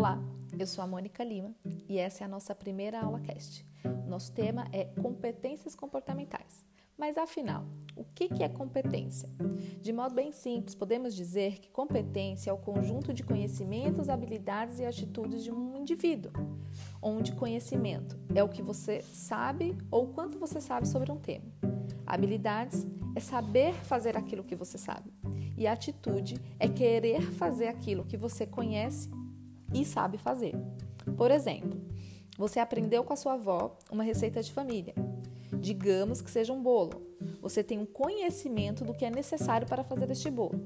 Olá, eu sou a Mônica Lima e essa é a nossa primeira aula cast. Nosso tema é competências comportamentais. Mas afinal, o que é competência? De modo bem simples, podemos dizer que competência é o conjunto de conhecimentos, habilidades e atitudes de um indivíduo. Onde conhecimento é o que você sabe ou quanto você sabe sobre um tema. Habilidades é saber fazer aquilo que você sabe. E atitude é querer fazer aquilo que você conhece e sabe fazer. Por exemplo, você aprendeu com a sua avó uma receita de família. Digamos que seja um bolo. Você tem um conhecimento do que é necessário para fazer este bolo.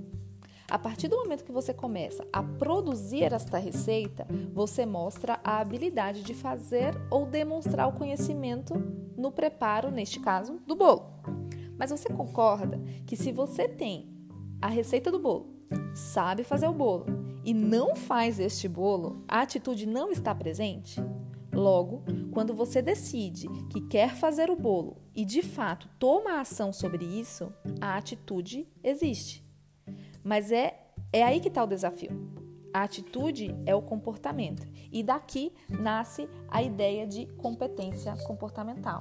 A partir do momento que você começa a produzir esta receita, você mostra a habilidade de fazer ou demonstrar o conhecimento no preparo, neste caso, do bolo. Mas você concorda que se você tem a receita do bolo, sabe fazer o bolo e não faz este bolo, a atitude não está presente? Logo, quando você decide que quer fazer o bolo e de fato toma ação sobre isso, a atitude existe. Mas é, é aí que está o desafio. A atitude é o comportamento, e daqui nasce a ideia de competência comportamental.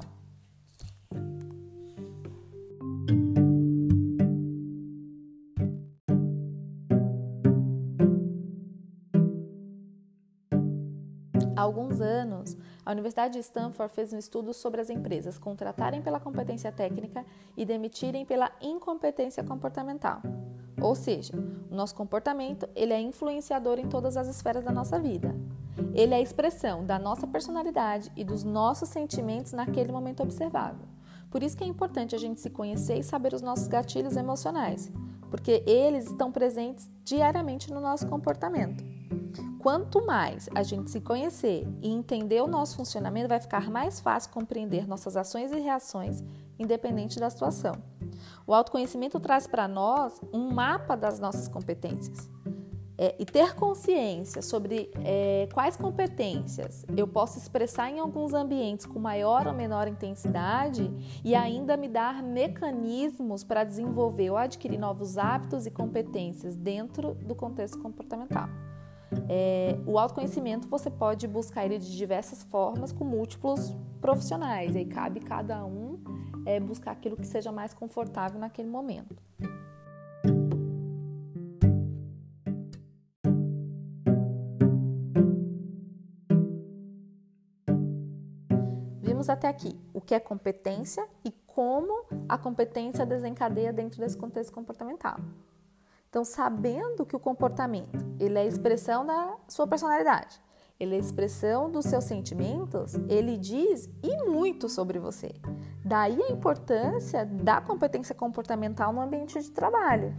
Há alguns anos, a Universidade de Stanford fez um estudo sobre as empresas contratarem pela competência técnica e demitirem pela incompetência comportamental. Ou seja, o nosso comportamento ele é influenciador em todas as esferas da nossa vida. Ele é a expressão da nossa personalidade e dos nossos sentimentos naquele momento observado. Por isso que é importante a gente se conhecer e saber os nossos gatilhos emocionais, porque eles estão presentes diariamente no nosso comportamento. Quanto mais a gente se conhecer e entender o nosso funcionamento, vai ficar mais fácil compreender nossas ações e reações, independente da situação. O autoconhecimento traz para nós um mapa das nossas competências. É, e ter consciência sobre é, quais competências eu posso expressar em alguns ambientes com maior ou menor intensidade e ainda me dar mecanismos para desenvolver ou adquirir novos hábitos e competências dentro do contexto comportamental. É, o autoconhecimento você pode buscar ele de diversas formas com múltiplos profissionais. Aí cabe cada um é, buscar aquilo que seja mais confortável naquele momento. Vimos até aqui o que é competência e como a competência desencadeia dentro desse contexto comportamental. Então, sabendo que o comportamento ele é expressão da sua personalidade, ele é expressão dos seus sentimentos, ele diz e muito sobre você. Daí a importância da competência comportamental no ambiente de trabalho.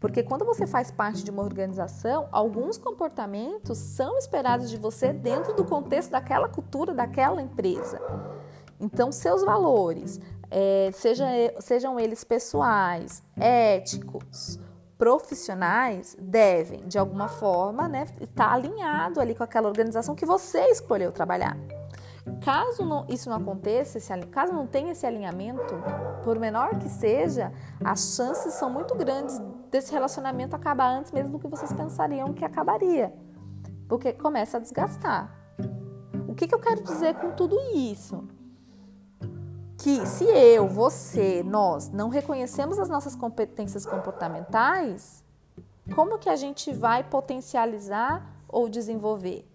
Porque quando você faz parte de uma organização, alguns comportamentos são esperados de você dentro do contexto daquela cultura, daquela empresa. Então, seus valores, é, seja, sejam eles pessoais, éticos, profissionais devem, de alguma forma, né, estar alinhado ali com aquela organização que você escolheu trabalhar. Caso não, isso não aconteça, esse, caso não tenha esse alinhamento, por menor que seja, as chances são muito grandes desse relacionamento acabar antes mesmo do que vocês pensariam que acabaria, porque começa a desgastar. O que, que eu quero dizer com tudo isso? Que se eu, você, nós não reconhecemos as nossas competências comportamentais, como que a gente vai potencializar ou desenvolver?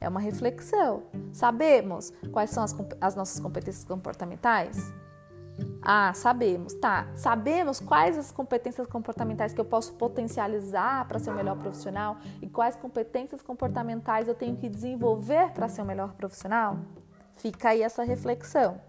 É uma reflexão. Sabemos quais são as, as nossas competências comportamentais? Ah, sabemos, tá. Sabemos quais as competências comportamentais que eu posso potencializar para ser um melhor profissional e quais competências comportamentais eu tenho que desenvolver para ser um melhor profissional? Fica aí essa reflexão.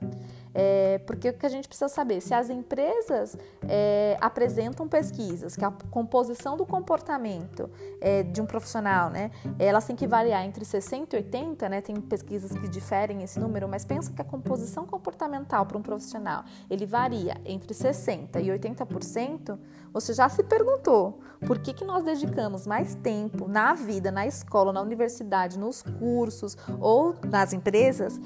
É, porque o que a gente precisa saber, se as empresas é, apresentam pesquisas que a composição do comportamento é, de um profissional, né, elas têm que variar entre 60 e 80, né, tem pesquisas que diferem esse número, mas pensa que a composição comportamental para um profissional, ele varia entre 60 e 80%, você já se perguntou por que, que nós dedicamos mais tempo na vida, na escola, na universidade, nos cursos ou nas empresas,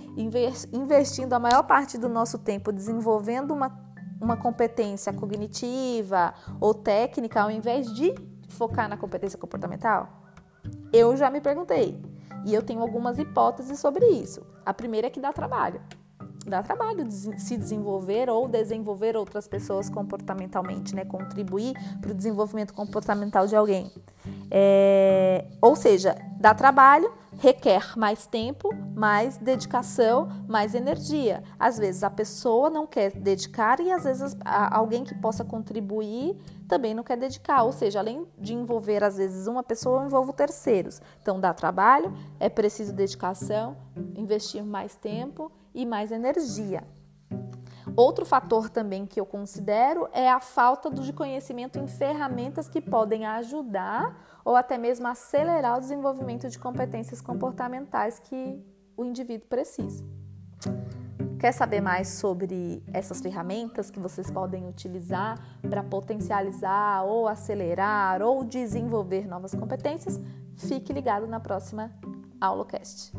investindo a maior parte do nosso tempo desenvolvendo uma, uma competência cognitiva ou técnica ao invés de focar na competência comportamental? Eu já me perguntei. E eu tenho algumas hipóteses sobre isso. A primeira é que dá trabalho. Dá trabalho se desenvolver ou desenvolver outras pessoas comportamentalmente, né? Contribuir para o desenvolvimento comportamental de alguém. É, ou seja, dá trabalho, requer mais tempo, mais dedicação, mais energia. Às vezes a pessoa não quer dedicar e às vezes alguém que possa contribuir também não quer dedicar. Ou seja, além de envolver às vezes uma pessoa, eu envolvo terceiros. Então dá trabalho, é preciso dedicação, investir mais tempo e mais energia. Outro fator também que eu considero é a falta de conhecimento em ferramentas que podem ajudar ou até mesmo acelerar o desenvolvimento de competências comportamentais que o indivíduo precisa. Quer saber mais sobre essas ferramentas que vocês podem utilizar para potencializar ou acelerar ou desenvolver novas competências? Fique ligado na próxima AuloCast.